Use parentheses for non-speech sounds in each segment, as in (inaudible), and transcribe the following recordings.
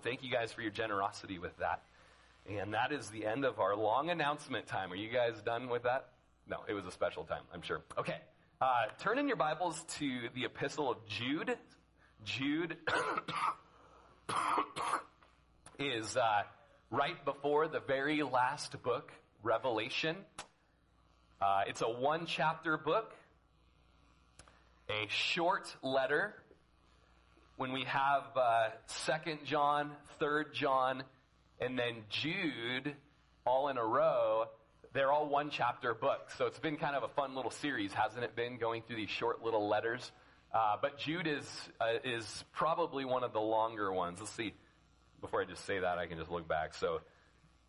awesome. Thank you guys for your generosity with that. And that is the end of our long announcement time. Are you guys done with that? No, it was a special time, I'm sure. Okay. Uh, turn in your Bibles to the Epistle of Jude. Jude (coughs) is uh, right before the very last book, Revelation. Uh, it's a one chapter book, a short letter. When we have uh, Second John, Third John, and then Jude all in a row, they're all one chapter books. So it's been kind of a fun little series, hasn't it been, going through these short little letters? Uh, but Jude is uh, is probably one of the longer ones. Let's see. Before I just say that, I can just look back. So,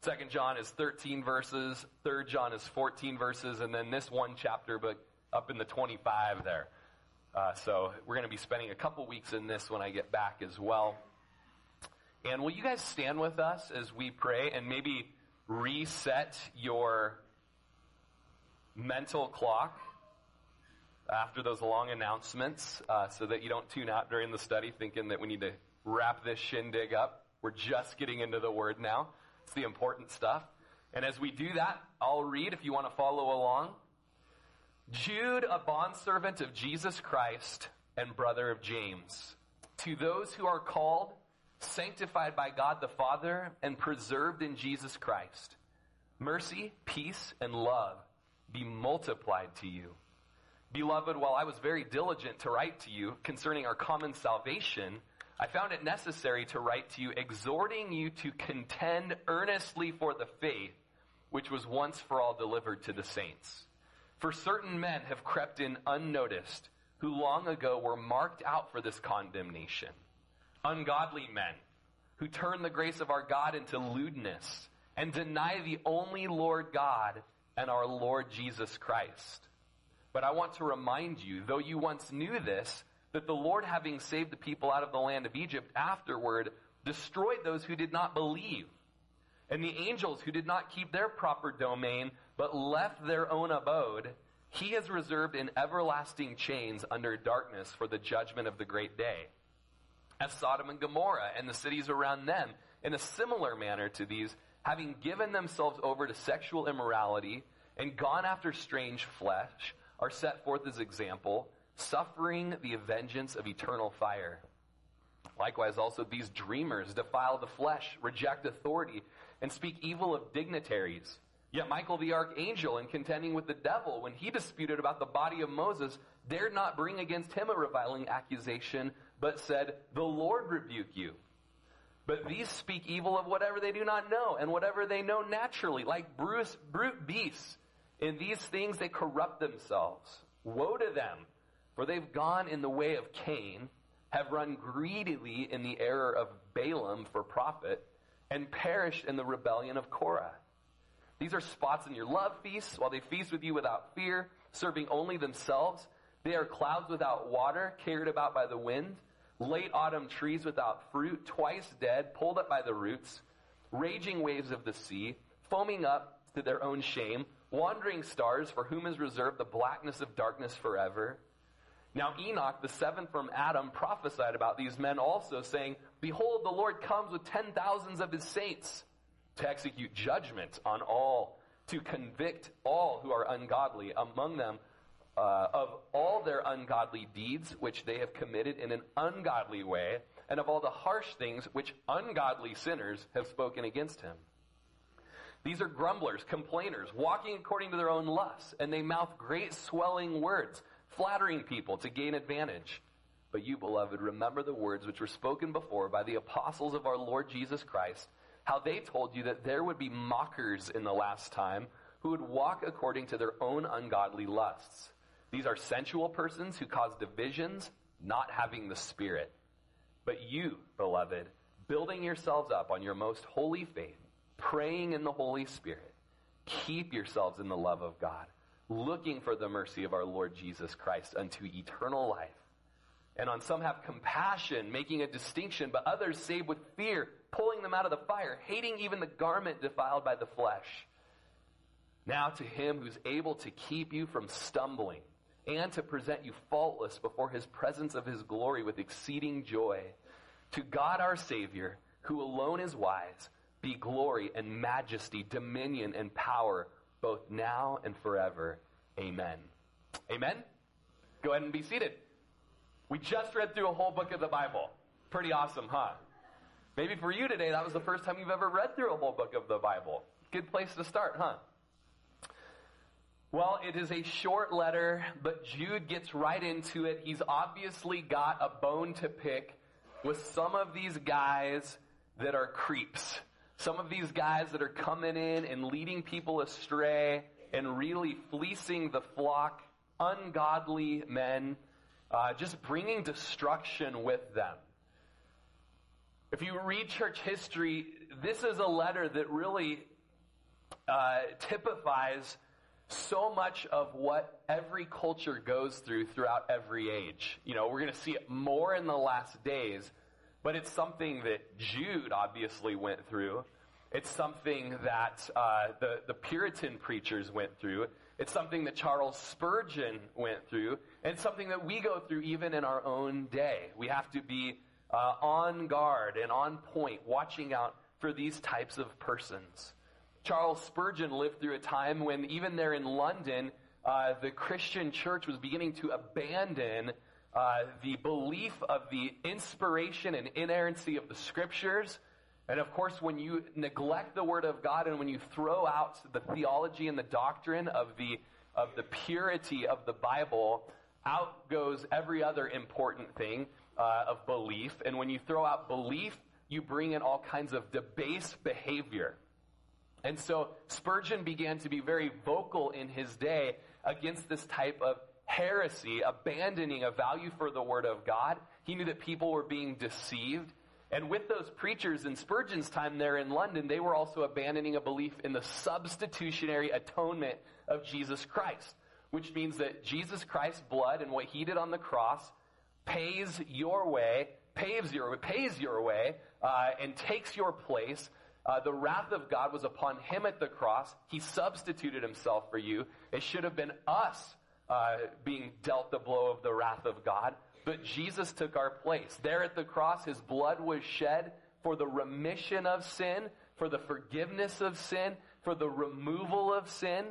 Second John is 13 verses. Third John is 14 verses, and then this one chapter, but up in the 25 there. Uh, so we're going to be spending a couple weeks in this when I get back as well. And will you guys stand with us as we pray and maybe reset your mental clock after those long announcements uh, so that you don't tune out during the study thinking that we need to wrap this shindig up. We're just getting into the Word now. It's the important stuff. And as we do that, I'll read if you want to follow along. Jude, a bondservant of Jesus Christ and brother of James, to those who are called, sanctified by God the Father, and preserved in Jesus Christ, mercy, peace, and love be multiplied to you. Beloved, while I was very diligent to write to you concerning our common salvation, I found it necessary to write to you, exhorting you to contend earnestly for the faith which was once for all delivered to the saints. For certain men have crept in unnoticed, who long ago were marked out for this condemnation. Ungodly men, who turn the grace of our God into lewdness, and deny the only Lord God and our Lord Jesus Christ but I want to remind you, though you once knew this, that the Lord, having saved the people out of the land of Egypt, afterward destroyed those who did not believe. And the angels who did not keep their proper domain, but left their own abode, he has reserved in everlasting chains under darkness for the judgment of the great day. As Sodom and Gomorrah and the cities around them, in a similar manner to these, having given themselves over to sexual immorality and gone after strange flesh, are set forth as example, suffering the vengeance of eternal fire. Likewise, also these dreamers defile the flesh, reject authority, and speak evil of dignitaries. Yet Michael the archangel, in contending with the devil when he disputed about the body of Moses, dared not bring against him a reviling accusation, but said, The Lord rebuke you. But these speak evil of whatever they do not know, and whatever they know naturally, like brute beasts in these things they corrupt themselves. Woe to them, for they've gone in the way of Cain, have run greedily in the error of Balaam for profit, and perished in the rebellion of Korah. These are spots in your love feasts, while they feast with you without fear, serving only themselves. They are clouds without water, carried about by the wind, late autumn trees without fruit, twice dead, pulled up by the roots, raging waves of the sea, foaming up to their own shame, wandering stars for whom is reserved the blackness of darkness forever. Now Enoch, the seventh from Adam, prophesied about these men also, saying, Behold, the Lord comes with ten thousands of his saints to execute judgment on all, to convict all who are ungodly, among them uh, of all their ungodly deeds which they have committed in an ungodly way, and of all the harsh things which ungodly sinners have spoken against him. These are grumblers, complainers, walking according to their own lusts, and they mouth great swelling words, flattering people to gain advantage. But you, beloved, remember the words which were spoken before by the apostles of our Lord Jesus Christ, how they told you that there would be mockers in the last time who would walk according to their own ungodly lusts. These are sensual persons who cause divisions, not having the Spirit. But you, beloved, building yourselves up on your most holy faith, praying in the Holy Spirit. Keep yourselves in the love of God, looking for the mercy of our Lord Jesus Christ unto eternal life. And on some have compassion, making a distinction, but others save with fear, pulling them out of the fire, hating even the garment defiled by the flesh. Now to him who's able to keep you from stumbling and to present you faultless before his presence of his glory with exceeding joy. To God our Savior, who alone is wise, be glory and majesty, dominion and power, both now and forever. Amen. Amen? Go ahead and be seated. We just read through a whole book of the Bible. Pretty awesome, huh? Maybe for you today, that was the first time you've ever read through a whole book of the Bible. Good place to start, huh? Well, it is a short letter, but Jude gets right into it. He's obviously got a bone to pick with some of these guys that are creeps. Some of these guys that are coming in and leading people astray and really fleecing the flock, ungodly men, uh, just bringing destruction with them. If you read church history, this is a letter that really uh, typifies so much of what every culture goes through throughout every age. You know, we're going to see it more in the last days, but it's something that Jude obviously went through. It's something that uh, the, the Puritan preachers went through. It's something that Charles Spurgeon went through. And something that we go through even in our own day. We have to be uh, on guard and on point, watching out for these types of persons. Charles Spurgeon lived through a time when, even there in London, uh, the Christian church was beginning to abandon uh, the belief of the inspiration and inerrancy of the scriptures. And of course, when you neglect the Word of God and when you throw out the theology and the doctrine of the, of the purity of the Bible, out goes every other important thing uh, of belief. And when you throw out belief, you bring in all kinds of debased behavior. And so Spurgeon began to be very vocal in his day against this type of heresy, abandoning a value for the Word of God. He knew that people were being deceived. And with those preachers in Spurgeon's time there in London, they were also abandoning a belief in the substitutionary atonement of Jesus Christ, which means that Jesus Christ's blood and what he did on the cross pays your way, paves your, pays your way, uh, and takes your place uh, the wrath of God was upon him at the cross. He substituted himself for you. It should have been us uh, being dealt the blow of the wrath of God, but Jesus took our place. There at the cross, his blood was shed for the remission of sin, for the forgiveness of sin, for the removal of sin.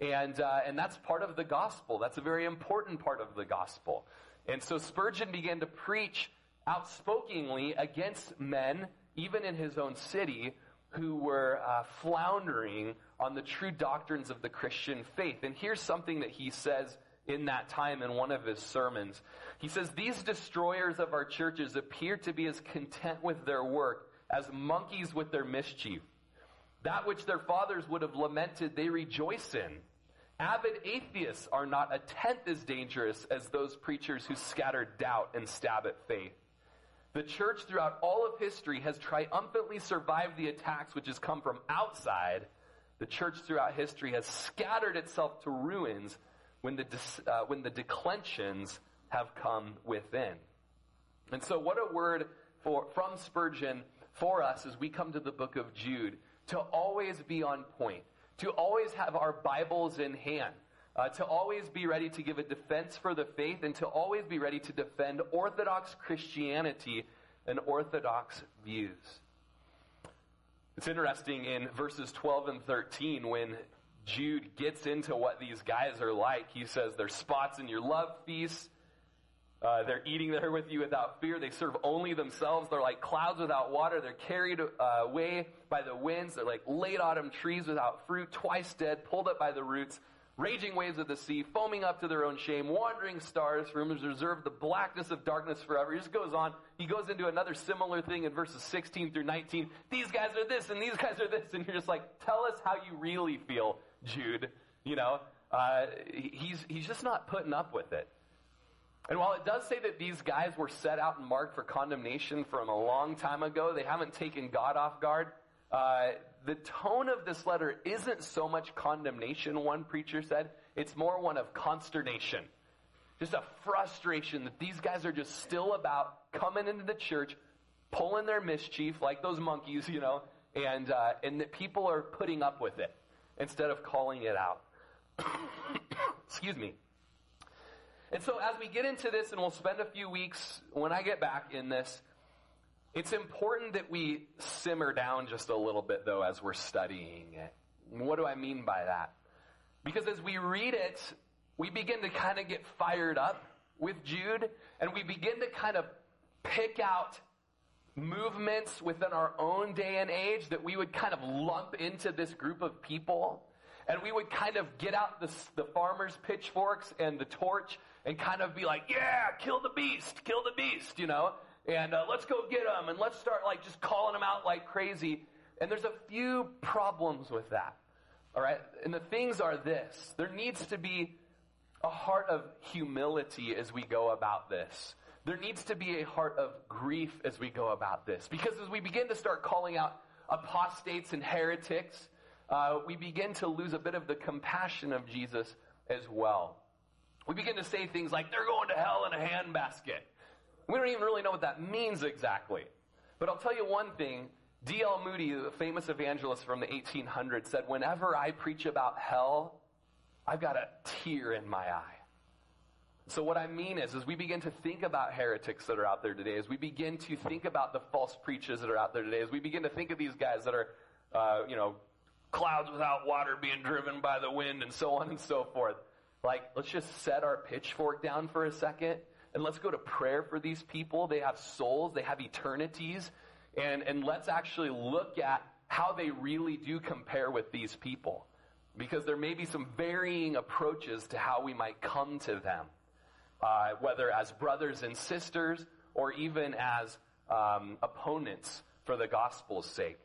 And, uh, and that's part of the gospel. That's a very important part of the gospel. And so Spurgeon began to preach outspokenly against men, even in his own city, who were uh, floundering on the true doctrines of the Christian faith. And here's something that he says in that time in one of his sermons. He says, These destroyers of our churches appear to be as content with their work as monkeys with their mischief. That which their fathers would have lamented, they rejoice in. Avid atheists are not a tenth as dangerous as those preachers who scatter doubt and stab at faith. The church throughout all of history has triumphantly survived the attacks which has come from outside. The church throughout history has scattered itself to ruins when the, uh, when the declensions have come within. And so what a word for, from Spurgeon for us as we come to the book of Jude to always be on point, to always have our Bibles in hand uh, to always be ready to give a defense for the faith and to always be ready to defend Orthodox Christianity and Orthodox views. It's interesting in verses 12 and 13 when Jude gets into what these guys are like. He says, There's spots in your love feasts. Uh, they're eating there with you without fear. They serve only themselves. They're like clouds without water. They're carried uh, away by the winds. They're like late autumn trees without fruit, twice dead, pulled up by the roots raging waves of the sea, foaming up to their own shame, wandering stars for whom is reserved the blackness of darkness forever. He just goes on. He goes into another similar thing in verses 16 through 19. These guys are this and these guys are this. And you're just like, tell us how you really feel, Jude. You know, uh, he's, he's just not putting up with it. And while it does say that these guys were set out and marked for condemnation from a long time ago, they haven't taken God off guard. Uh, the tone of this letter isn't so much condemnation, one preacher said. It's more one of consternation. Just a frustration that these guys are just still about coming into the church, pulling their mischief like those monkeys, you know, and, uh, and that people are putting up with it instead of calling it out. (coughs) Excuse me. And so as we get into this, and we'll spend a few weeks when I get back in this, It's important that we simmer down just a little bit, though, as we're studying it. What do I mean by that? Because as we read it, we begin to kind of get fired up with Jude, and we begin to kind of pick out movements within our own day and age that we would kind of lump into this group of people. And we would kind of get out the, the farmer's pitchforks and the torch and kind of be like, yeah, kill the beast, kill the beast, you know? And uh, let's go get them and let's start like just calling them out like crazy. And there's a few problems with that. All right? And the things are this there needs to be a heart of humility as we go about this. There needs to be a heart of grief as we go about this. Because as we begin to start calling out apostates and heretics, uh, we begin to lose a bit of the compassion of Jesus as well. We begin to say things like, they're going to hell in a handbasket. We don't even really know what that means exactly. But I'll tell you one thing. D.L. Moody, the famous evangelist from the 1800s, said, Whenever I preach about hell, I've got a tear in my eye. So what I mean is, as we begin to think about heretics that are out there today, as we begin to think about the false preachers that are out there today, as we begin to think of these guys that are, uh, you know, clouds without water being driven by the wind and so on and so forth, like, let's just set our pitchfork down for a second and let's go to prayer for these people. They have souls, they have eternities, and, and let's actually look at how they really do compare with these people. Because there may be some varying approaches to how we might come to them uh, whether as brothers and sisters or even as um, opponents for the gospel's sake.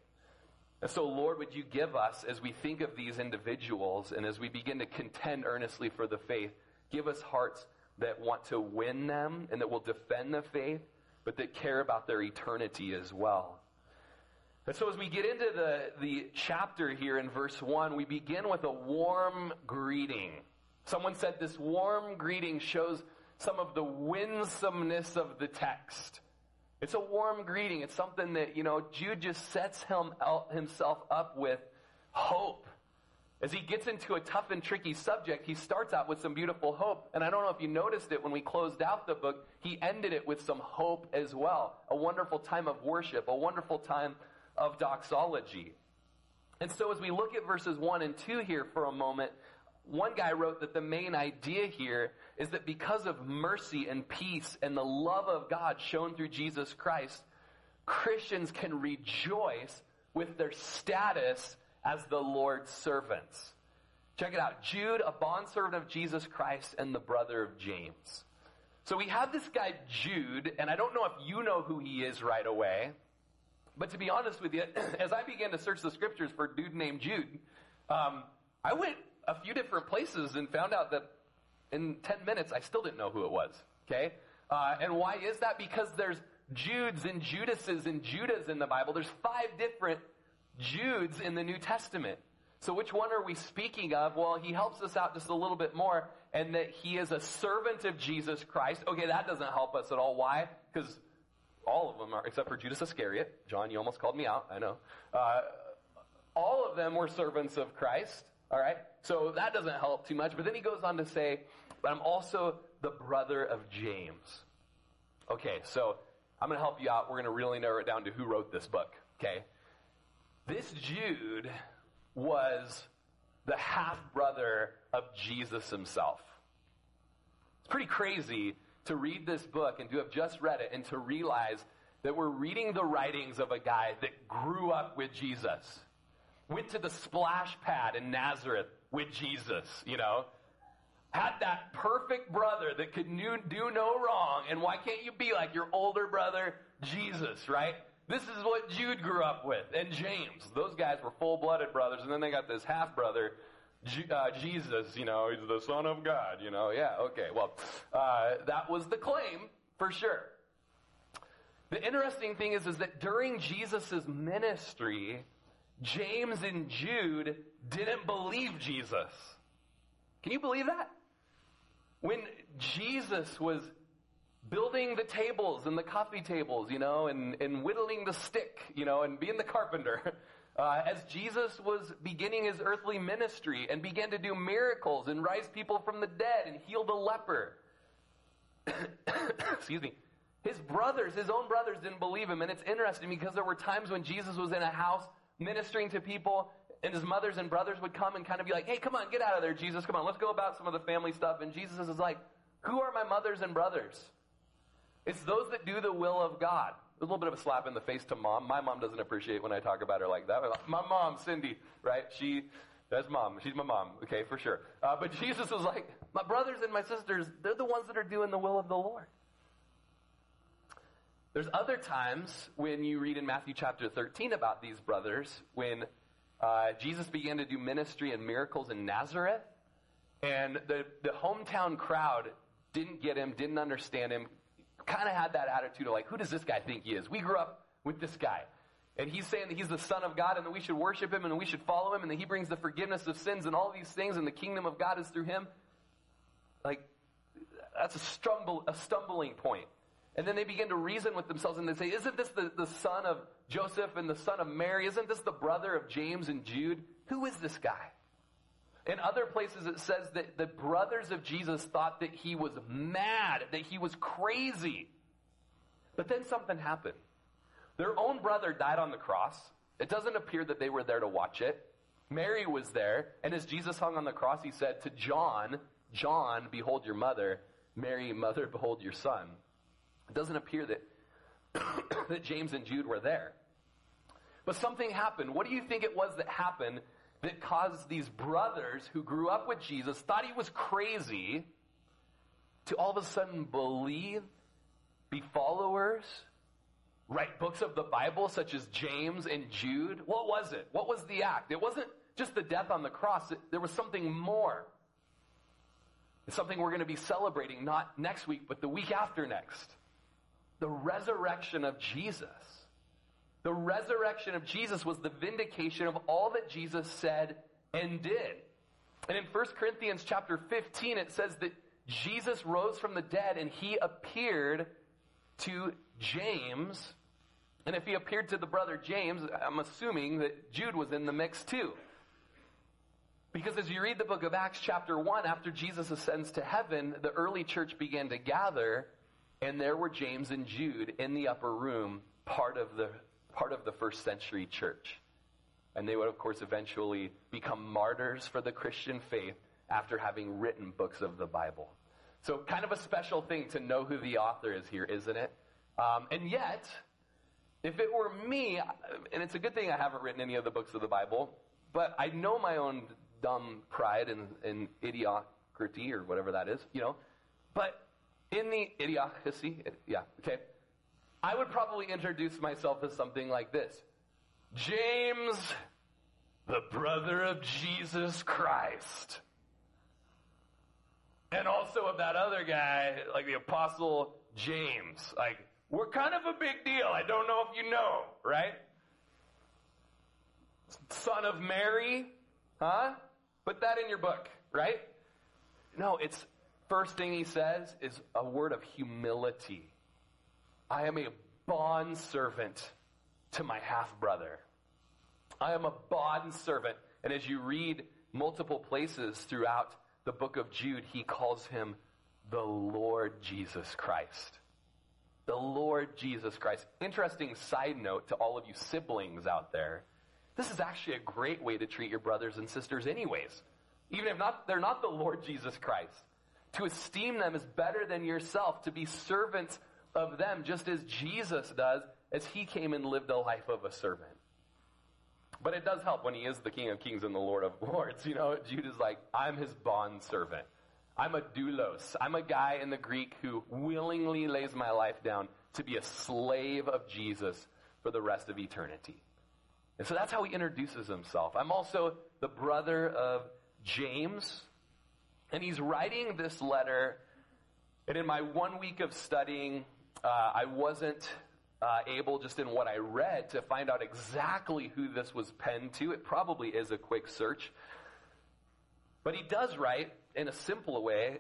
And so, Lord, would you give us, as we think of these individuals and as we begin to contend earnestly for the faith, give us hearts that want to win them and that will defend the faith, but that care about their eternity as well. And so, as we get into the, the chapter here in verse 1, we begin with a warm greeting. Someone said this warm greeting shows some of the winsomeness of the text. It's a warm greeting. It's something that, you know, Jude just sets him out, himself up with hope. As he gets into a tough and tricky subject, he starts out with some beautiful hope. And I don't know if you noticed it when we closed out the book, he ended it with some hope as well. A wonderful time of worship, a wonderful time of doxology. And so as we look at verses 1 and 2 here for a moment, one guy wrote that the main idea here is that because of mercy and peace and the love of God shown through Jesus Christ, Christians can rejoice with their status as the Lord's servants. Check it out. Jude, a bondservant of Jesus Christ and the brother of James. So we have this guy Jude, and I don't know if you know who he is right away. But to be honest with you, (clears throat) as I began to search the scriptures for a dude named Jude, um, I went a few different places and found out that in 10 minutes I still didn't know who it was. Okay? Uh, and why is that? Because there's Judes and Judases and Judas in the Bible. There's five different Judes in the New Testament. So which one are we speaking of? Well, he helps us out just a little bit more, and that he is a servant of Jesus Christ. Okay, that doesn't help us at all. Why? Because all of them are, except for Judas Iscariot. John, you almost called me out. I know. Uh, all of them were servants of Christ. All right? So that doesn't help too much. But then he goes on to say, but I'm also the brother of James. Okay, so I'm going to help you out. We're going to really narrow it down to who wrote this book. Okay? This Jude was the half brother of Jesus himself. It's pretty crazy to read this book and to have just read it and to realize that we're reading the writings of a guy that grew up with Jesus went to the splash pad in Nazareth with Jesus, you know, had that perfect brother that could do no wrong. And why can't you be like your older brother, Jesus, right? This is what Jude grew up with, and James. Those guys were full blooded brothers, and then they got this half brother, uh, Jesus, you know, he's the Son of God, you know. Yeah, okay. Well, uh, that was the claim for sure. The interesting thing is, is that during Jesus' ministry, James and Jude didn't believe Jesus. Can you believe that? When Jesus was building the tables and the coffee tables, you know, and, and whittling the stick, you know, and being the carpenter, (laughs) uh, as Jesus was beginning his earthly ministry and began to do miracles and rise people from the dead and heal the leper. (coughs) Excuse me. His brothers, his own brothers, didn't believe him. And it's interesting because there were times when Jesus was in a house ministering to people, and his mothers and brothers would come and kind of be like, hey, come on, get out of there, Jesus. Come on, let's go about some of the family stuff. And Jesus is like, who are my mothers and brothers? It's those that do the will of God. A little bit of a slap in the face to mom. My mom doesn't appreciate when I talk about her like that. My mom, Cindy, right? She, that's mom. She's my mom. Okay, for sure. Uh, but Jesus was like, my brothers and my sisters, they're the ones that are doing the will of the Lord. There's other times when you read in Matthew chapter 13 about these brothers, when uh, Jesus began to do ministry and miracles in Nazareth, and the, the hometown crowd didn't get him, didn't understand him, kind of had that attitude of like, who does this guy think he is? We grew up with this guy. And he's saying that he's the Son of God and that we should worship him and we should follow him and that he brings the forgiveness of sins and all these things and the kingdom of God is through him. Like, that's a, stumble, a stumbling point. And then they begin to reason with themselves and they say, Isn't this the, the son of Joseph and the son of Mary? Isn't this the brother of James and Jude? Who is this guy? In other places, it says that the brothers of Jesus thought that he was mad, that he was crazy. But then something happened. Their own brother died on the cross. It doesn't appear that they were there to watch it. Mary was there, and as Jesus hung on the cross, he said to John, John, behold your mother. Mary, mother, behold your son. It doesn't appear that, (coughs) that James and Jude were there. But something happened. What do you think it was that happened that caused these brothers who grew up with Jesus, thought he was crazy, to all of a sudden believe, be followers, write books of the Bible such as James and Jude? What was it? What was the act? It wasn't just the death on the cross, it, there was something more. It's something we're going to be celebrating not next week, but the week after next the resurrection of Jesus. The resurrection of Jesus was the vindication of all that Jesus said and did. And in 1 Corinthians chapter 15, it says that Jesus rose from the dead and he appeared to James. And if he appeared to the brother James, I'm assuming that Jude was in the mix too. Because as you read the book of Acts, chapter 1, after Jesus ascends to heaven, the early church began to gather and there were James and Jude in the upper room, part of the, part of the first century church. And they would, of course, eventually become martyrs for the Christian faith after having written books of the Bible. So, kind of a special thing to know who the author is here, isn't it? Um, and yet, if it were me, and it's a good thing I haven't written any of the books of the Bible, but I know my own dumb pride and, and idiocracy or whatever that is, you know. But in the idiocracy, yeah, okay, I would probably introduce myself as something like this James, the brother of Jesus Christ. And also of that other guy, like the apostle James. Like, we're kind of a big deal. I don't know if you know, right? Son of Mary, huh? Put that in your book, right? No, it's First thing he says is a word of humility. I am a bond servant to my half brother. I am a bond servant. And as you read multiple places throughout the book of Jude, he calls him the Lord Jesus Christ. The Lord Jesus Christ. Interesting side note to all of you siblings out there. This is actually a great way to treat your brothers and sisters, anyways. Even if not, they're not the Lord Jesus Christ. To esteem them is better than yourself, to be servants of them, just as Jesus does, as he came and lived the life of a servant. But it does help when he is the King of Kings and the Lord of Lords. (laughs) You know, Jude is like, I'm his bond servant. I'm a doulos. I'm a guy in the Greek who willingly lays my life down to be a slave of Jesus for the rest of eternity. And so that's how he introduces himself. I'm also the brother of James, and he's writing this letter, and in my one week of studying, uh, I wasn't uh, able, just in what I read, to find out exactly who this was penned to. It probably is a quick search. But he does write, in a simple way,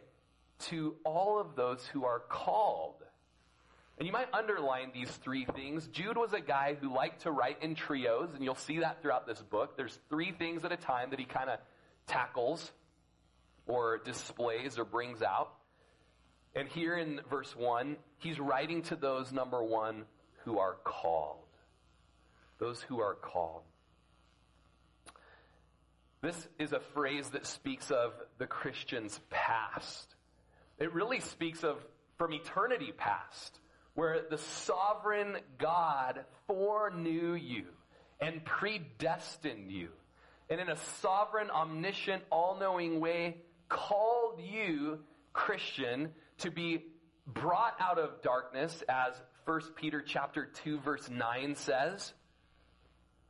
to all of those who are called. And you might underline these three things. Jude was a guy who liked to write in trios, and you'll see that throughout this book. There's three things at a time that he kind of tackles or displays or brings out. And here in verse 1, he's writing to those, number one, who are called. Those who are called. This is a phrase that speaks of the Christian's past. It really speaks of from eternity past, where the sovereign God foreknew you and predestined you, and in a sovereign, omniscient, all knowing way called you, Christian, to be brought out of darkness, as 1 Peter chapter 2 verse 9 says.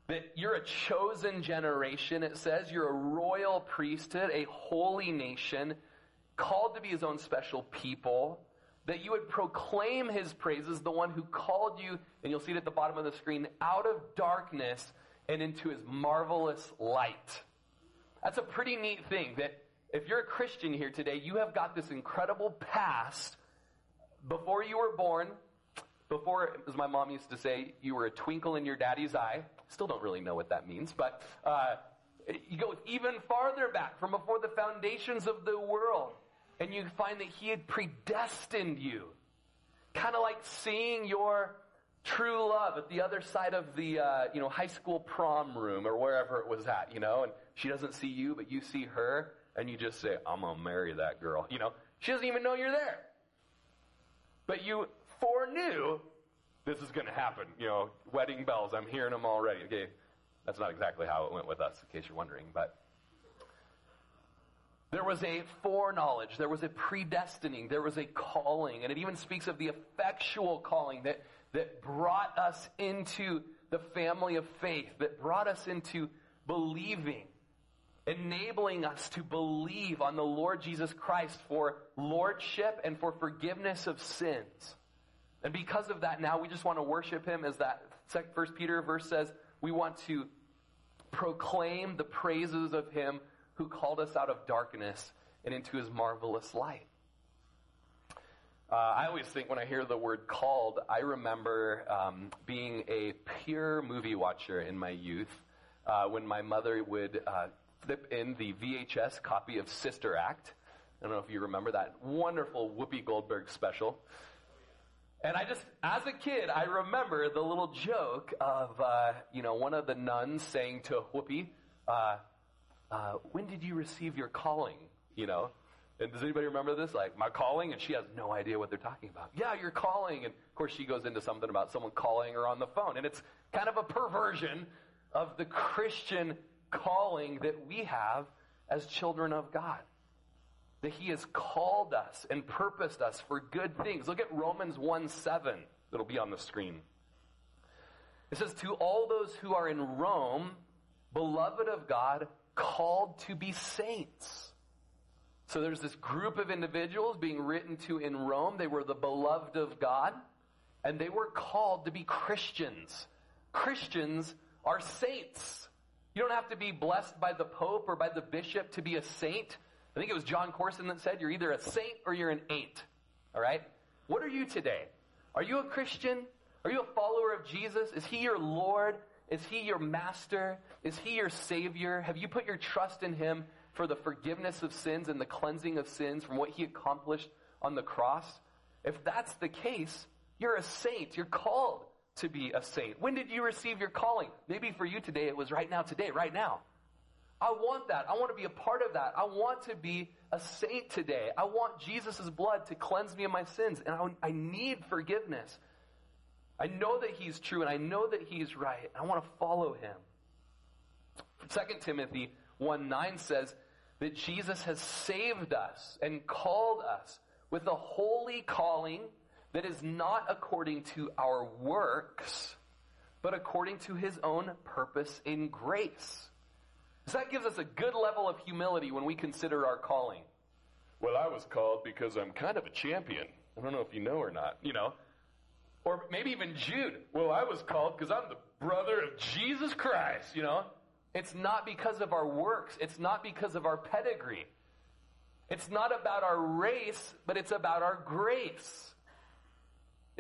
That you're a chosen generation, it says. You're a royal priesthood, a holy nation, called to be his own special people. That you would proclaim his praises, the one who called you, and you'll see it at the bottom of the screen, out of darkness and into his marvelous light. That's a pretty neat thing that if you're a Christian here today, you have got this incredible past before you were born, before, as my mom used to say, you were a twinkle in your daddy's eye. Still don't really know what that means, but uh, you go even farther back from before the foundations of the world, and you find that He had predestined you. Kind of like seeing your true love at the other side of the uh, you know high school prom room or wherever it was at, you know, and she doesn't see you, but you see her, and you just say, "I'm gonna marry that girl," you know. She doesn't even know you're there, but you foreknew this is going to happen. You know, wedding bells, I'm hearing them already. Okay, that's not exactly how it went with us, in case you're wondering, but there was a foreknowledge, there was a predestining, there was a calling, and it even speaks of the effectual calling that, that brought us into the family of faith, that brought us into believing, enabling us to believe on the Lord Jesus Christ for lordship and for forgiveness of sins. And because of that, now we just want to worship him as that First Peter verse says, we want to proclaim the praises of him who called us out of darkness and into his marvelous light. Uh, I always think when I hear the word called, I remember um, being a pure movie watcher in my youth uh, when my mother would uh, flip in the VHS copy of Sister Act. I don't know if you remember that wonderful Whoopi Goldberg special. And I just, as a kid, I remember the little joke of, uh, you know, one of the nuns saying to Whoopi, uh, uh, when did you receive your calling? You know? And does anybody remember this? Like, my calling? And she has no idea what they're talking about. Yeah, your calling. And of course, she goes into something about someone calling her on the phone. And it's kind of a perversion of the Christian calling that we have as children of God that he has called us and purposed us for good things. Look at Romans 1 7. It'll be on the screen. It says, To all those who are in Rome, beloved of God, called to be saints. So there's this group of individuals being written to in Rome. They were the beloved of God, and they were called to be Christians. Christians are saints. You don't have to be blessed by the Pope or by the bishop to be a saint. I think it was Jon Courson that said you're either a saint or you're an ain't. All right? What are you today? Are you a Christian? Are you a follower of Jesus? Is he your Lord? Is he your master? Is he your savior? Have you put your trust in him for the forgiveness of sins and the cleansing of sins from what he accomplished on the cross? If that's the case, you're a saint. You're called to be a saint. When did you receive your calling? Maybe for you today it was right now, today, right now. I want that. I want to be a part of that. I want to be a saint today. I want Jesus' blood to cleanse me of my sins, and I, I need forgiveness. I know that He's true, and I know that He's right. I want to follow Him. 2 Timothy 1 9 says that Jesus has saved us and called us with a holy calling that is not according to our works, but according to His own purpose in grace. So that gives us a good level of humility when we consider our calling. Well, I was called because I'm kind of a champion. I don't know if you know or not, you know. Or maybe even Jude. Well, I was called because I'm the brother of Jesus Christ, you know. It's not because of our works. It's not because of our pedigree. It's not about our race, but it's about our grace.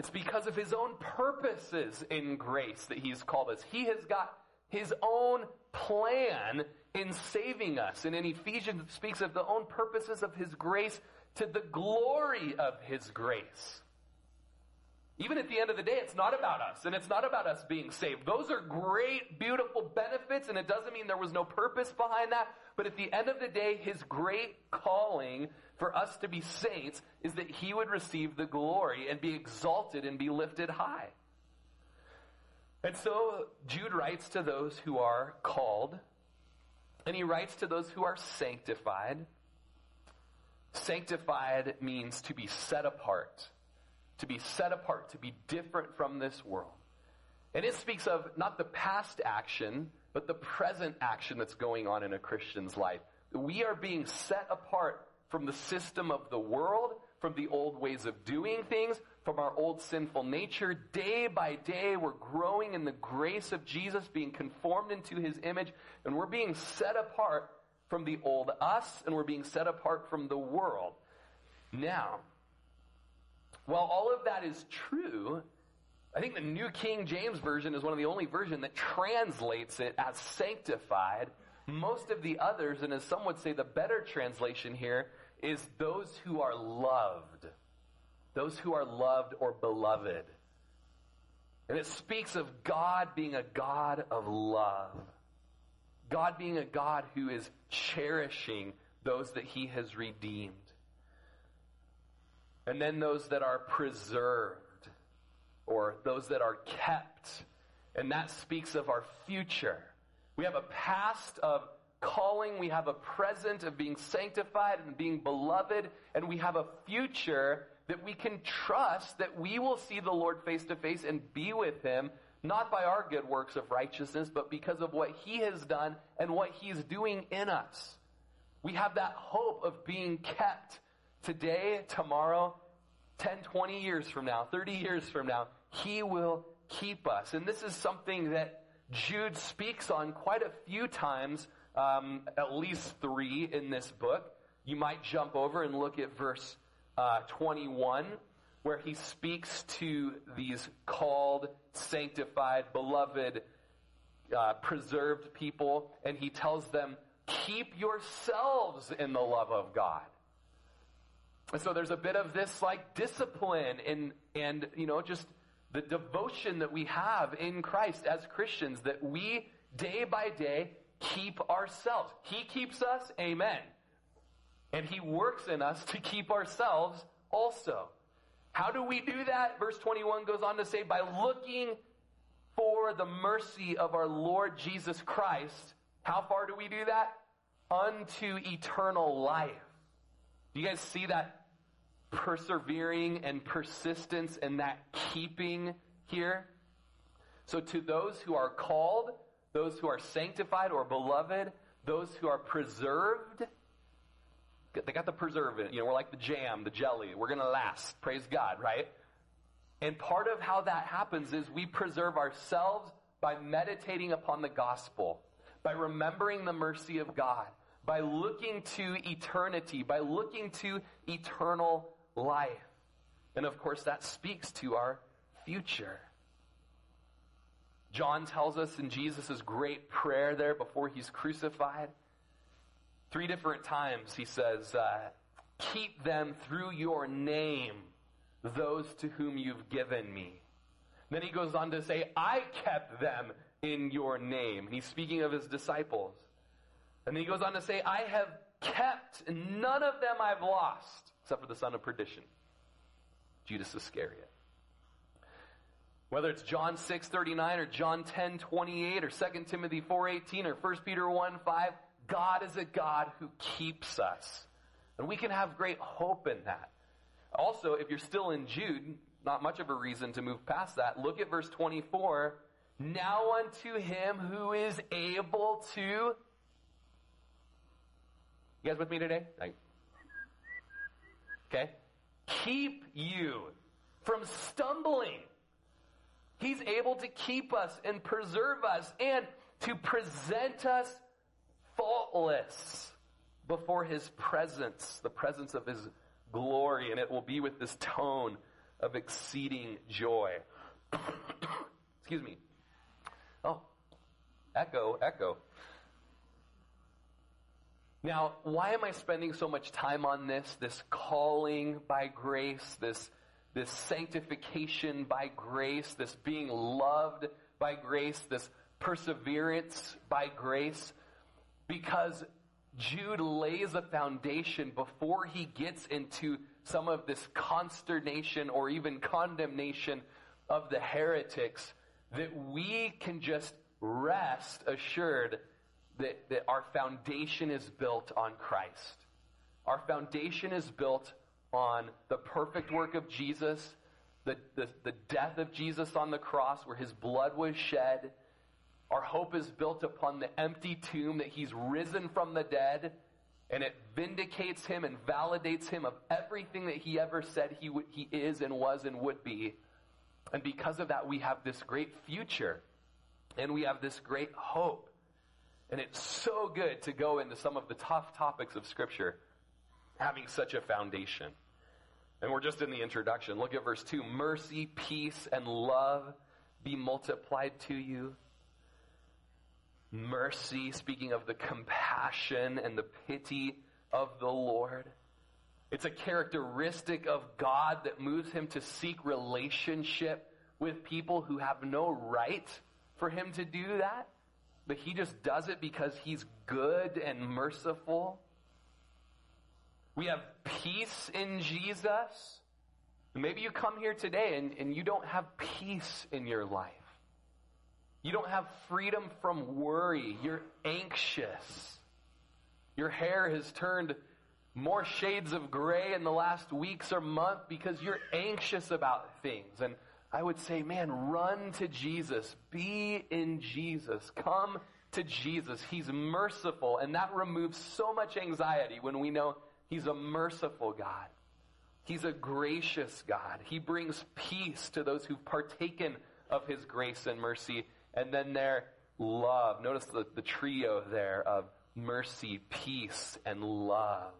It's because of his own purposes in grace that he's called us. He has got his own plan in saving us. And in Ephesians, it speaks of the own purposes of his grace to the glory of his grace. Even at the end of the day, it's not about us, and it's not about us being saved. Those are great, beautiful benefits, and it doesn't mean there was no purpose behind that. But at the end of the day, his great calling for us to be saints is that he would receive the glory and be exalted and be lifted high. And so Jude writes to those who are called, and he writes to those who are sanctified. Sanctified means to be set apart, to be set apart, to be different from this world. And it speaks of not the past action, but the present action that's going on in a Christian's life. We are being set apart from the system of the world, from the old ways of doing things, from our old sinful nature. Day by day, we're growing in the grace of Jesus, being conformed into his image, and we're being set apart from the old us, and we're being set apart from the world. Now, while all of that is true, I think the New King James Version is one of the only versions that translates it as sanctified. Most of the others, and as some would say, the better translation here is those who are loved. Those who are loved or beloved. And it speaks of God being a God of love. God being a God who is cherishing those that he has redeemed. And then those that are preserved or those that are kept. And that speaks of our future. We have a past of calling, we have a present of being sanctified and being beloved, and we have a future that we can trust that we will see the Lord face to face and be with Him, not by our good works of righteousness, but because of what He has done and what He's doing in us. We have that hope of being kept today, tomorrow, 10, 20 years from now, 30 years from now. He will keep us. And this is something that Jude speaks on quite a few times um, at least three in this book. You might jump over and look at verse uh, 21, where he speaks to these called, sanctified, beloved, uh, preserved people, and he tells them, Keep yourselves in the love of God. And so there's a bit of this like discipline and, and, you know, just the devotion that we have in Christ as Christians that we day by day keep ourselves. He keeps us, amen. And He works in us to keep ourselves also. How do we do that? Verse 21 goes on to say, by looking for the mercy of our Lord Jesus Christ. How far do we do that? Unto eternal life. Do you guys see that persevering and persistence and that keeping here? So to those who are called, those who are sanctified or beloved, those who are preserved. They got the preserve it. You know, we're like the jam, the jelly. We're going to last. Praise God, right? And part of how that happens is we preserve ourselves by meditating upon the gospel, by remembering the mercy of God, by looking to eternity, by looking to eternal life. And of course, that speaks to our future. John tells us in Jesus' great prayer there before he's crucified, three different times he says, uh, Keep them through your name, those to whom you've given me. Then he goes on to say, I kept them in your name. He's speaking of his disciples. And then he goes on to say, I have kept, none of them I've lost, except for the son of perdition, Judas Iscariot. Whether it's John 6:39 or John 10:28 or 2 Timothy 4:18 or 1 Peter 1:5, God is a God who keeps us. And we can have great hope in that. Also, if you're still in Jude, not much of a reason to move past that. Look at verse 24. Now unto him who is able to You guys with me today? Okay? Keep you from stumbling He's able to keep us and preserve us and to present us faultless before His presence, the presence of His glory, and it will be with this tone of exceeding joy. (coughs) Excuse me. Oh, echo, echo. Now, why am I spending so much time on this? This calling by grace, this, this sanctification by grace, this being loved by grace, this perseverance by grace? Because Jude lays a foundation before he gets into some of this consternation or even condemnation of the heretics that we can just rest assured that, that our foundation is built on Christ. Our foundation is built on the perfect work of Jesus, the, the, the death of Jesus on the cross where his blood was shed. Our hope is built upon the empty tomb that he's risen from the dead and it vindicates him and validates him of everything that he ever said he, w- he is and was and would be. And because of that, we have this great future and we have this great hope. And it's so good to go into some of the tough topics of Scripture having such a foundation. And we're just in the introduction. Look at verse 2 Mercy, peace, and love be multiplied to you. Mercy, speaking of the compassion and the pity of the Lord. It's a characteristic of God that moves him to seek relationship with people who have no right for him to do that, but he just does it because he's good and merciful. We have peace in Jesus. Maybe you come here today and, and you don't have peace in your life. You don't have freedom from worry. You're anxious. Your hair has turned more shades of gray in the last weeks or month because you're anxious about things. And I would say, man, run to Jesus. Be in Jesus. Come to Jesus. He's merciful. And that removes so much anxiety when we know He's a merciful God. He's a gracious God. He brings peace to those who've partaken of His grace and mercy. And then their love. Notice the, the trio there of mercy, peace, and love.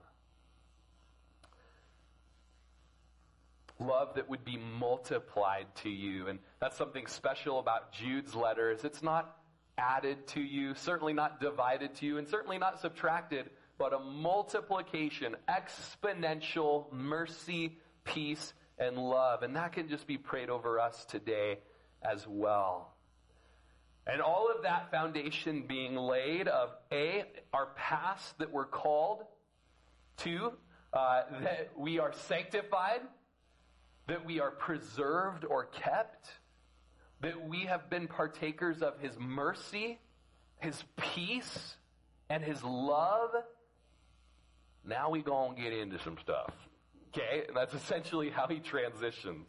love that would be multiplied to you. And that's something special about Jude's letters. It's not added to you, certainly not divided to you, and certainly not subtracted, but a multiplication, exponential mercy, peace, and love. And that can just be prayed over us today as well. And all of that foundation being laid of A, our past that we're called, two, uh, that we are sanctified, that we are preserved or kept, that we have been partakers of His mercy, His peace, and His love. Now we go and get into some stuff. Okay? And that's (laughs) essentially how he transitions.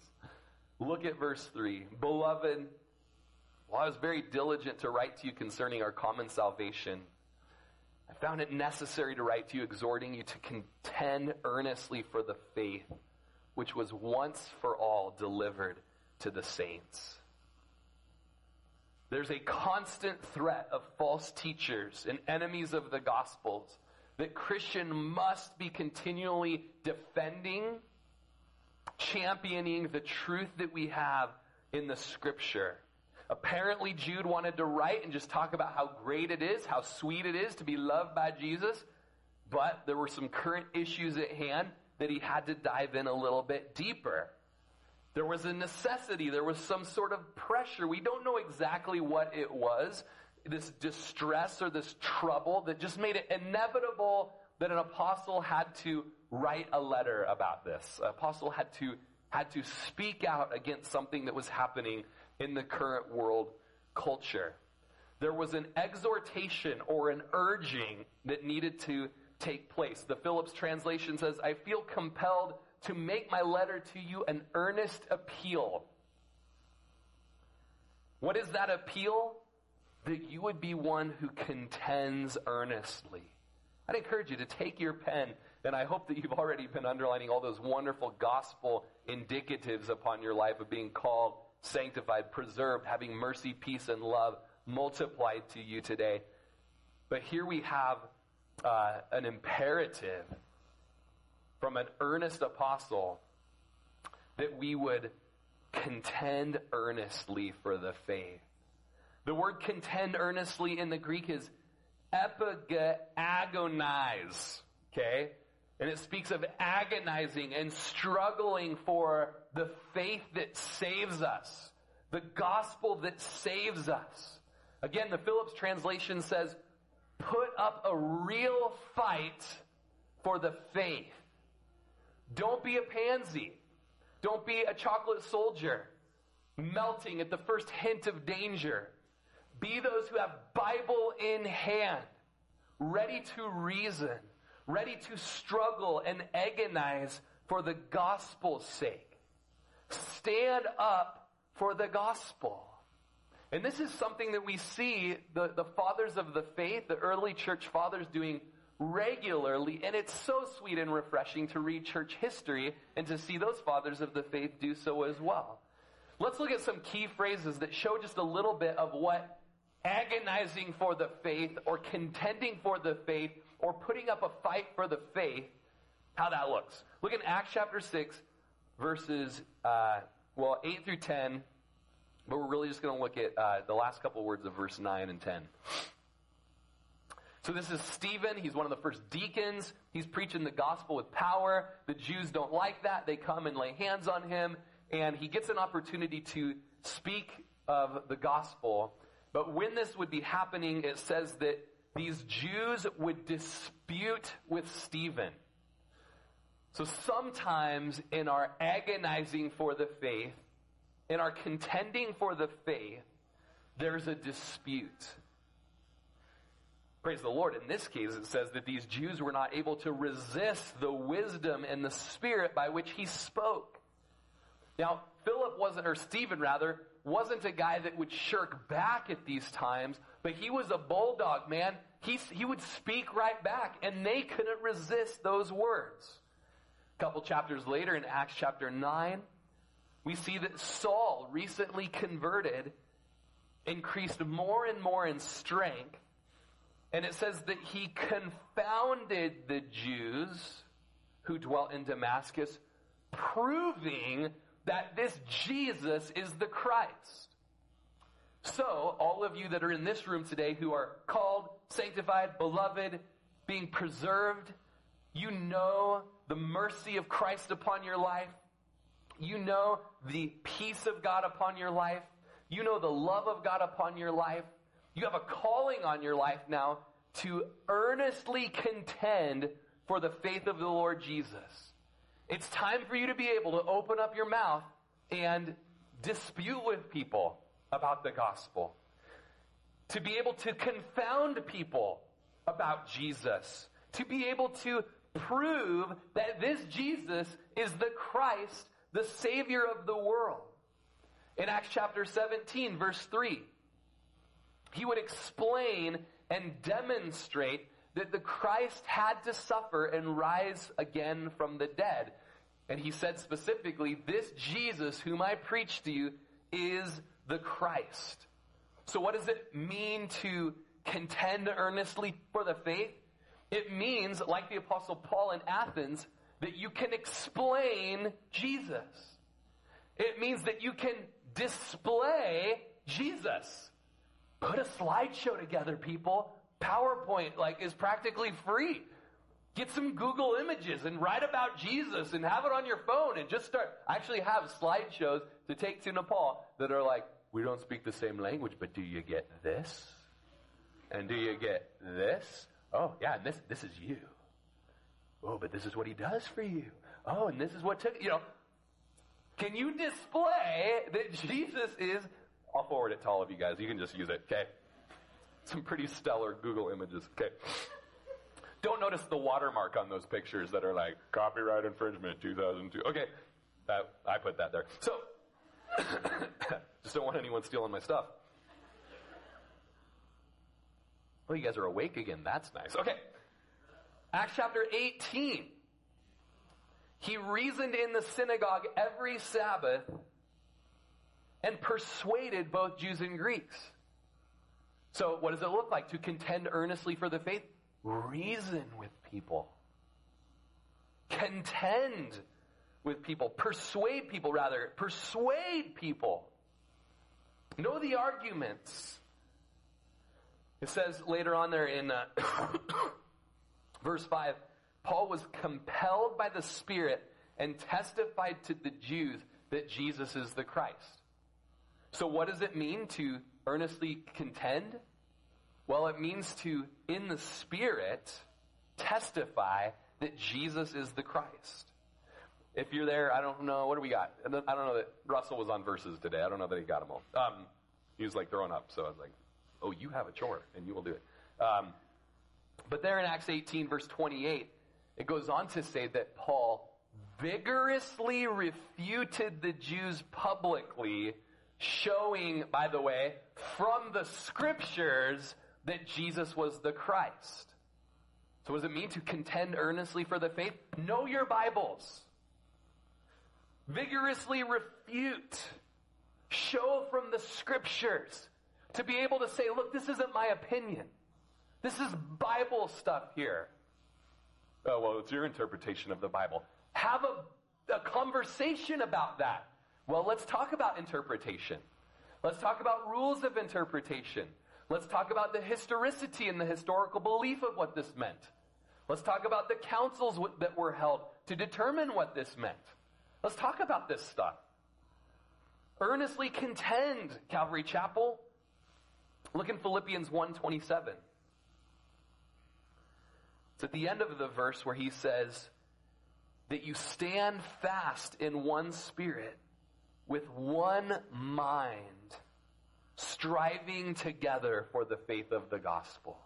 Look at verse 3. Beloved, while I was very diligent to write to you concerning our common salvation, I found it necessary to write to you, exhorting you to contend earnestly for the faith which was once for all delivered to the saints. There's a constant threat of false teachers and enemies of the gospels that Christian must be continually defending, championing the truth that we have in the scripture. Apparently, Jude wanted to write and just talk about how great it is, how sweet it is to be loved by Jesus, but there were some current issues at hand that he had to dive in a little bit deeper. There was a necessity, there was some sort of pressure. We don't know exactly what it was, this distress or this trouble that just made it inevitable that an apostle had to write a letter about this. An apostle had to had to speak out against something that was happening in the current world culture. There was an exhortation or an urging that needed to take place. The Phillips translation says, I feel compelled to make my letter to you an earnest appeal. What is that appeal? That you would be one who contends earnestly. I'd encourage you to take your pen, and I hope that you've already been underlining all those wonderful gospel indicatives upon your life of being called, sanctified, preserved, having mercy, peace, and love multiplied to you today. But here we have uh, an imperative from an earnest apostle that we would contend earnestly for the faith. The word contend earnestly in the Greek is epigagonize. Okay? And it speaks of agonizing and struggling for the faith that saves us, the gospel that saves us. Again, the Phillips translation says, put up a real fight for the faith. Don't be a pansy. Don't be a chocolate soldier melting at the first hint of danger. Be those who have Bible in hand, ready to reason, ready to struggle and agonize for the gospel's sake. Stand up for the gospel. And this is something that we see the, the fathers of the faith, the early church fathers doing regularly. And it's so sweet and refreshing to read church history and to see those fathers of the faith do so as well. Let's look at some key phrases that show just a little bit of what agonizing for the faith or contending for the faith or putting up a fight for the faith, how that looks. Look in Acts chapter 6, verses, uh, well, 8 through 10, but we're really just going to look at uh, the last couple words of verse 9 and 10. So this is Stephen. He's one of the first deacons. He's preaching the gospel with power. The Jews don't like that. They come and lay hands on him, and he gets an opportunity to speak of the gospel. But when this would be happening, it says that these Jews would dispute with Stephen. So sometimes in our agonizing for the faith, in our contending for the faith, there's a dispute. Praise the Lord. In this case, it says that these Jews were not able to resist the wisdom and the spirit by which he spoke. Now, Philip wasn't, or Stephen rather, wasn't a guy that would shirk back at these times, but he was a bulldog, man. He, he would speak right back, and they couldn't resist those words. A couple chapters later, in Acts chapter 9, we see that Saul, recently converted, increased more and more in strength and it says that he confounded the Jews who dwelt in Damascus, proving that this Jesus is the Christ. So, all of you that are in this room today who are called, sanctified, beloved, being preserved, you know the mercy of Christ upon your life. You know the peace of God upon your life. You know the love of God upon your life. You have a calling on your life now to earnestly contend for the faith of the Lord Jesus. It's time for you to be able to open up your mouth and dispute with people about the gospel. To be able to confound people about Jesus. To be able to prove that this Jesus is the Christ, the Savior of the world. In Acts chapter 17, verse 3, he would explain and demonstrate that the Christ had to suffer and rise again from the dead. And he said specifically, this Jesus whom I preach to you is the Christ. So what does it mean to contend earnestly for the faith? It means, like the apostle Paul in Athens, that you can explain Jesus. It means that you can display Jesus. Put a slideshow together, people. PowerPoint, like, is practically free. Get some Google images and write about Jesus and have it on your phone and just start. I actually have slideshows to take to Nepal that are like, we don't speak the same language, but do you get this? And do you get this? Oh, yeah, and this, this is you. Oh, but this is what he does for you. Oh, and this is what took, you know. Can you display that Jesus is I'll forward it to all of you guys. You can just use it, okay? Some pretty stellar Google images, okay? Don't notice the watermark on those pictures that are like copyright infringement 2002. Okay, that, I put that there. So, (coughs) just don't want anyone stealing my stuff. Well, you guys are awake again. That's nice. Okay. Acts chapter 18. He reasoned in the synagogue every Sabbath and persuaded both Jews and Greeks. So, what does it look like to contend earnestly for the faith? Reason with people. Contend with people. Persuade people, rather. Persuade people. Know the arguments. It says later on there in uh, (coughs) verse 5 Paul was compelled by the Spirit and testified to the Jews that Jesus is the Christ. So, what does it mean to earnestly contend? Well, it means to, in the Spirit, testify that Jesus is the Christ. If you're there, I don't know, what do we got? I don't know that Russell was on verses today. I don't know that he got them all. Um, he was like throwing up, so I was like, oh, you have a chore, and you will do it. Um, but there in Acts 18, verse 28, it goes on to say that Paul vigorously refuted the Jews publicly, showing, by the way, from the scriptures that Jesus was the Christ. So, what does it mean to contend earnestly for the faith? Know your Bibles. Vigorously refute. Show from the scriptures. To be able to say, look, this isn't my opinion. This is Bible stuff here. Oh, well, it's your interpretation of the Bible. Have a, a conversation about that. Well, let's talk about interpretation. Let's talk about rules of interpretation. Let's talk about the historicity and the historical belief of what this meant. Let's talk about the councils that were held to determine what this meant. Let's talk about this stuff. Earnestly contend, Calvary Chapel. Look in Philippians 1:27. It's at the end of the verse where he says that you stand fast in one spirit with one mind striving together for the faith of the gospel.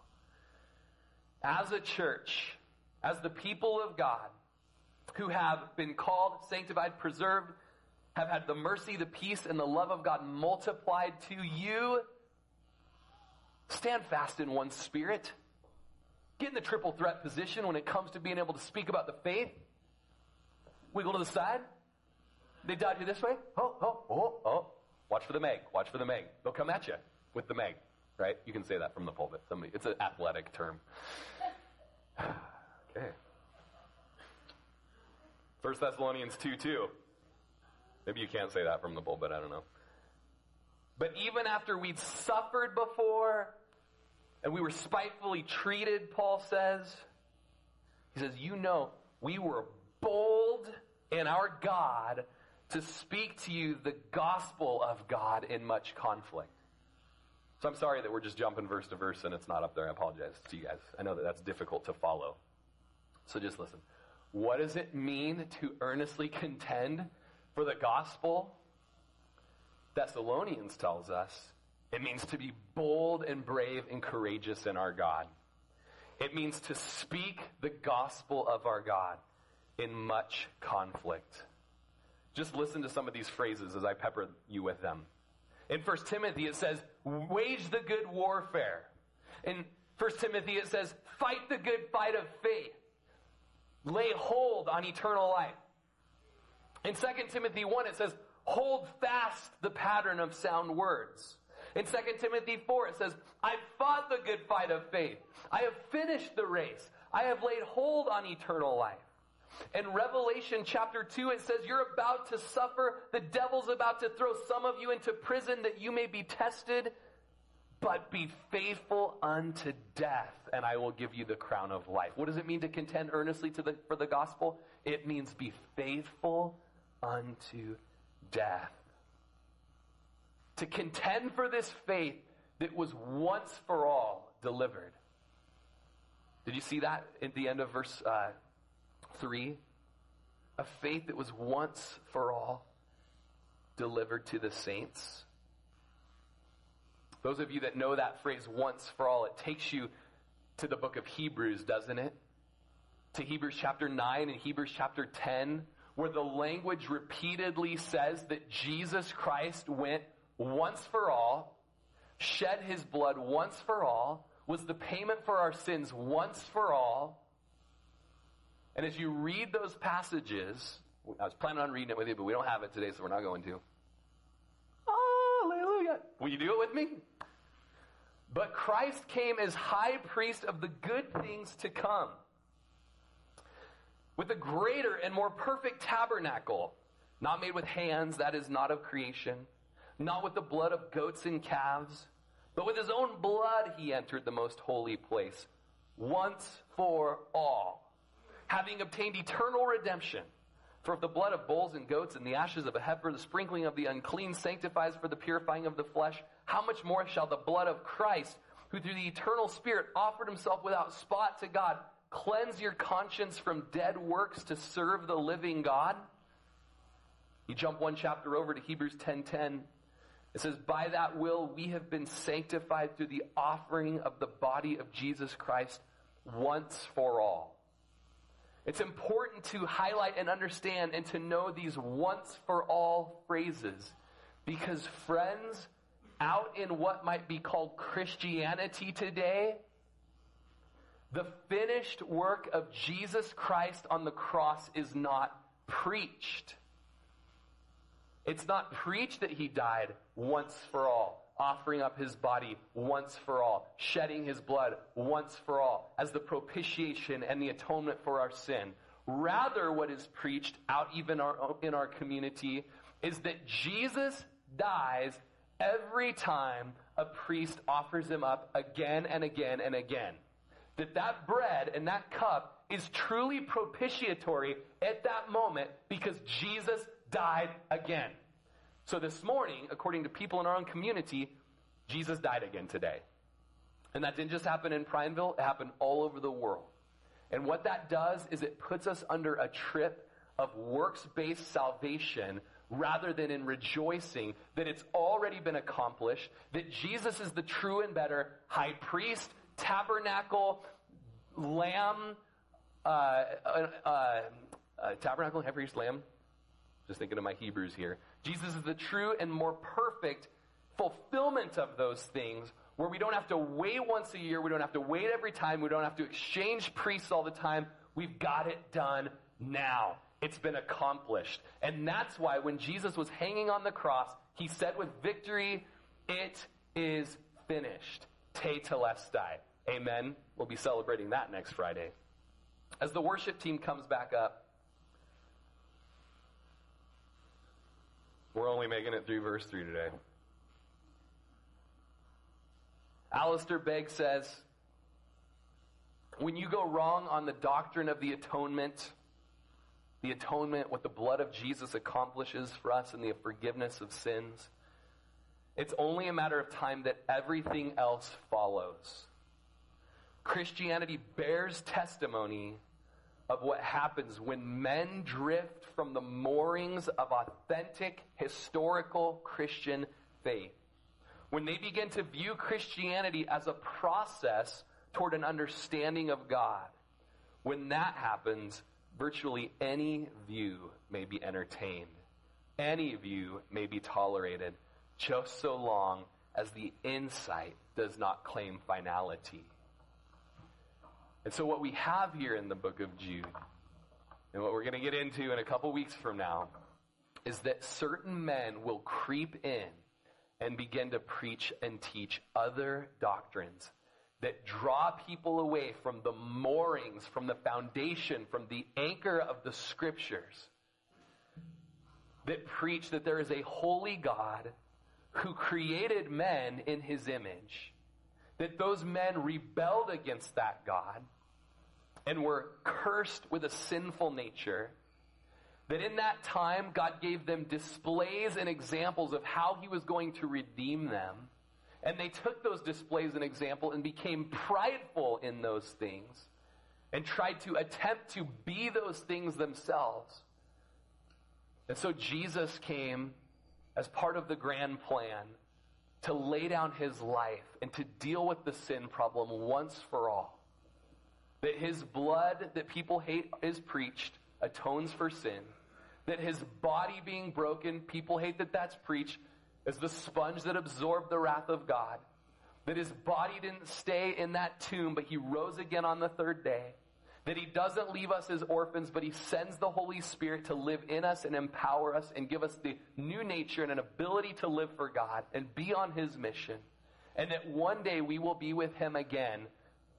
As a church, as the people of God who have been called, sanctified, preserved, have had the mercy, the peace, and the love of God multiplied to you, stand fast in one spirit. Get in the triple threat position when it comes to being able to speak about the faith. Wiggle to the side. They dodge you this way. Oh, oh, oh, oh. Watch for the Meg. Watch for the Meg. They'll come at you with the Meg, right? You can say that from the pulpit. Somebody, it's an athletic term. (sighs) okay. 1 Thessalonians 2 2. Maybe you can't say that from the pulpit, I don't know. But even after we'd suffered before and we were spitefully treated, Paul says, he says, You know, we were bold in our God to speak to you the gospel of God in much conflict. So I'm sorry that we're just jumping verse to verse and it's not up there. I apologize to you guys. I know that that's difficult to follow. So just listen. What does it mean to earnestly contend for the gospel? Thessalonians tells us it means to be bold and brave and courageous in our God. It means to speak the gospel of our God in much conflict. Just listen to some of these phrases as I pepper you with them. In 1 Timothy, it says, wage the good warfare. In 1 Timothy, it says, fight the good fight of faith. Lay hold on eternal life. In 2 Timothy 1, it says, hold fast the pattern of sound words. In 2 Timothy 4, it says, I've fought the good fight of faith. I have finished the race. I have laid hold on eternal life. In Revelation chapter 2, it says, You're about to suffer. The devil's about to throw some of you into prison that you may be tested. But be faithful unto death, and I will give you the crown of life. What does it mean to contend earnestly to the, for the gospel? It means be faithful unto death. To contend for this faith that was once for all delivered. Did you see that at the end of verse uh, 3 a faith that was once for all delivered to the saints. Those of you that know that phrase once for all, it takes you to the book of Hebrews, doesn't it? To Hebrews chapter 9 and Hebrews chapter 10, where the language repeatedly says that Jesus Christ went once for all, shed his blood once for all, was the payment for our sins once for all, and as you read those passages, I was planning on reading it with you, but we don't have it today, so we're not going to. Hallelujah. Will you do it with me? But Christ came as high priest of the good things to come, with a greater and more perfect tabernacle, not made with hands, that is not of creation, not with the blood of goats and calves But with his own blood he entered the most holy place once for all, having obtained eternal redemption. For if the blood of bulls and goats and the ashes of a heifer, the sprinkling of the unclean sanctifies for the purifying of the flesh, how much more shall the blood of Christ, who through the eternal Spirit offered himself without spot to God, cleanse your conscience from dead works to serve the living God? You jump one chapter over to Hebrews 10:10. It says, By that will we have been sanctified through the offering of the body of Jesus Christ once for all. It's important to highlight and understand and to know these once for all phrases because, friends, out in what might be called Christianity today, the finished work of Jesus Christ on the cross is not preached. It's not preached that he died once for all, offering up his body once for all, shedding his blood once for all as the propitiation and the atonement for our sin. Rather, what is preached out even our, in our community is that Jesus dies every time a priest offers him up again and again and again. That that bread and that cup is truly propitiatory at that moment because Jesus died again. So this morning, according to people in our own community, Jesus died again today. And that didn't just happen in Prineville, it happened all over the world. And what that does is it puts us under a trip of works based salvation rather than in rejoicing that it's already been accomplished, that Jesus is the true and better high priest, tabernacle, lamb, uh, uh, uh, tabernacle, high priest, lamb. Just thinking of my Hebrews here. Jesus is the true and more perfect fulfillment of those things where we don't have to wait once a year, we don't have to wait every time, we don't have to exchange priests all the time. We've got it done now. It's been accomplished. And that's why when Jesus was hanging on the cross, he said with victory, It is finished. Tetelestai. Amen. We'll be celebrating that next Friday. As the worship team comes back up, we're only making it through verse 3 today. Alistair Begg says, when you go wrong on the doctrine of the atonement, the atonement, what the blood of Jesus accomplishes for us and the forgiveness of sins, it's only a matter of time that everything else follows. Christianity bears testimony of what happens when men drift from the moorings of authentic, historical Christian faith. When they begin to view Christianity as a process toward an understanding of God. When that happens, virtually any view may be entertained. Any view may be tolerated, just so long as the insight does not claim finality. And so, what we have here in the book of Jude, and what we're going to get into in a couple weeks from now, is that certain men will creep in and begin to preach and teach other doctrines that draw people away from the moorings, from the foundation, from the anchor of the scriptures, that preach that there is a holy God who created men in his image, that those men rebelled against that God and were cursed with a sinful nature. That in that time, God gave them displays and examples of how He was going to redeem them and they took those displays and example and became prideful in those things and tried to attempt to be those things themselves. And so Jesus came as part of the grand plan to lay down his life and to deal with the sin problem once for all. That his blood that people hate is preached atones for sin. That his body being broken, people hate that that's preached, as the sponge that absorbed the wrath of God. That his body didn't stay in that tomb, but he rose again on the third day. That he doesn't leave us as orphans, but he sends the Holy Spirit to live in us and empower us and give us the new nature and an ability to live for God and be on his mission. And that one day we will be with him again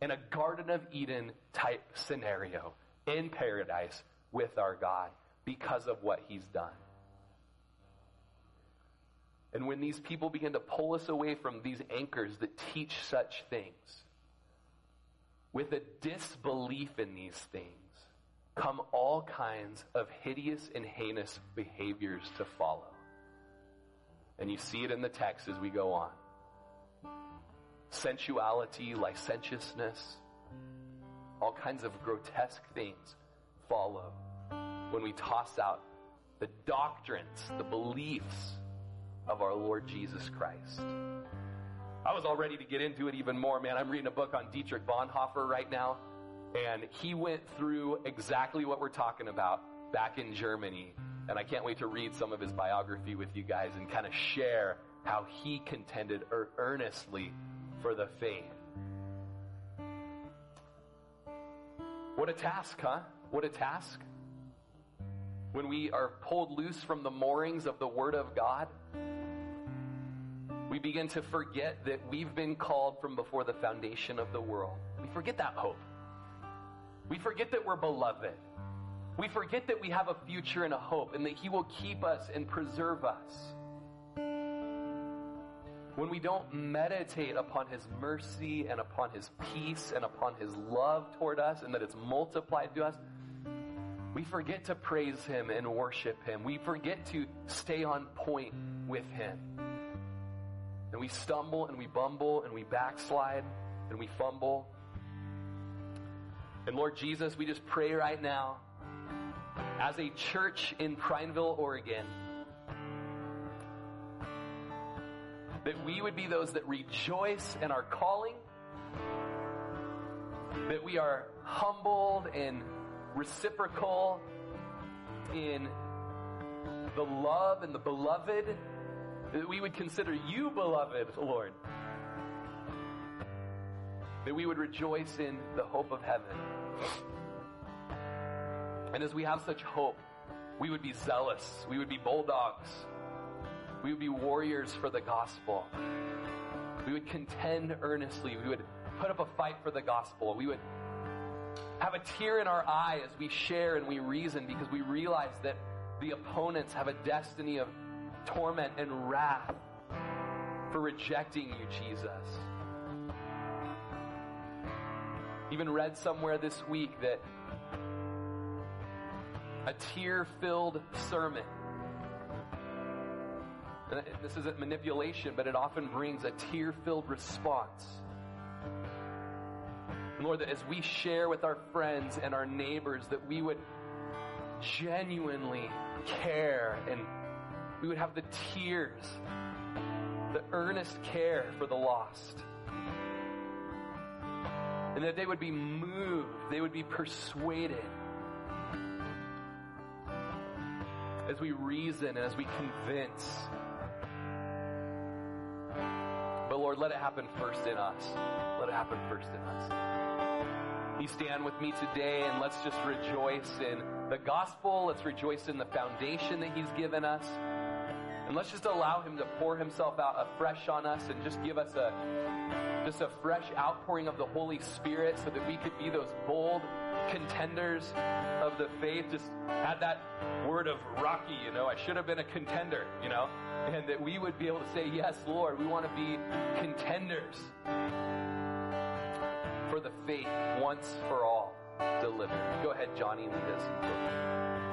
in a Garden of Eden type scenario in paradise with our God because of what he's done. And when these people begin to pull us away from these anchors that teach such things, with a disbelief in these things, come all kinds of hideous and heinous behaviors to follow. And you see it in the text as we go on. Sensuality, licentiousness, all kinds of grotesque things follow when we toss out the doctrines, the beliefs of our Lord Jesus Christ. I was all ready to get into it even more, man. I'm reading a book on Dietrich Bonhoeffer right now, and he went through exactly what we're talking about back in Germany. And I can't wait to read some of his biography with you guys and kind of share how he contended er-, earnestly for the faith. What a task, huh? What a task. When we are pulled loose from the moorings of the Word of God, we begin to forget that we've been called from before the foundation of the world. We forget that hope. We forget that we're beloved. We forget that we have a future and a hope and that He will keep us and preserve us. When we don't meditate upon His mercy and upon His peace and upon His love toward us and that it's multiplied to us, we forget to praise Him and worship Him. We forget to stay on point with Him. And we stumble and we bumble and we backslide and we fumble. And Lord Jesus, we just pray right now as a church in Prineville, Oregon, that we would be those that rejoice in our calling, that we are humbled and reciprocal in the love and the beloved that we would consider you beloved, Lord. That we would rejoice in the hope of heaven. And as we have such hope, we would be zealous. We would be bulldogs. We would be warriors for the gospel. We would contend earnestly. We would put up a fight for the gospel. We would have a tear in our eye as we share and we reason because we realize that the opponents have a destiny of torment and wrath for rejecting you, Jesus. Even read somewhere this week that a tear filled sermon. And this isn't manipulation, but it often brings a tear filled response. Lord, that as we share with our friends and our neighbors, that we would genuinely care and we would have the tears, the earnest care for the lost. And that they would be moved, they would be persuaded as we reason and as we convince. Lord, let it happen first in us. Let it happen first in us. You stand with me today and let's just rejoice in the gospel. Let's rejoice in the foundation that He's given us. And let's just allow him to pour himself out afresh on us and just give us a just a fresh outpouring of the Holy Spirit so that we could be those bold contenders of the faith. Just had that word of Rocky, you know, I should have been a contender, you know, and that we would be able to say, Yes, Lord, we want to be contenders for the faith once for all delivered. Go ahead, Johnny, lead us.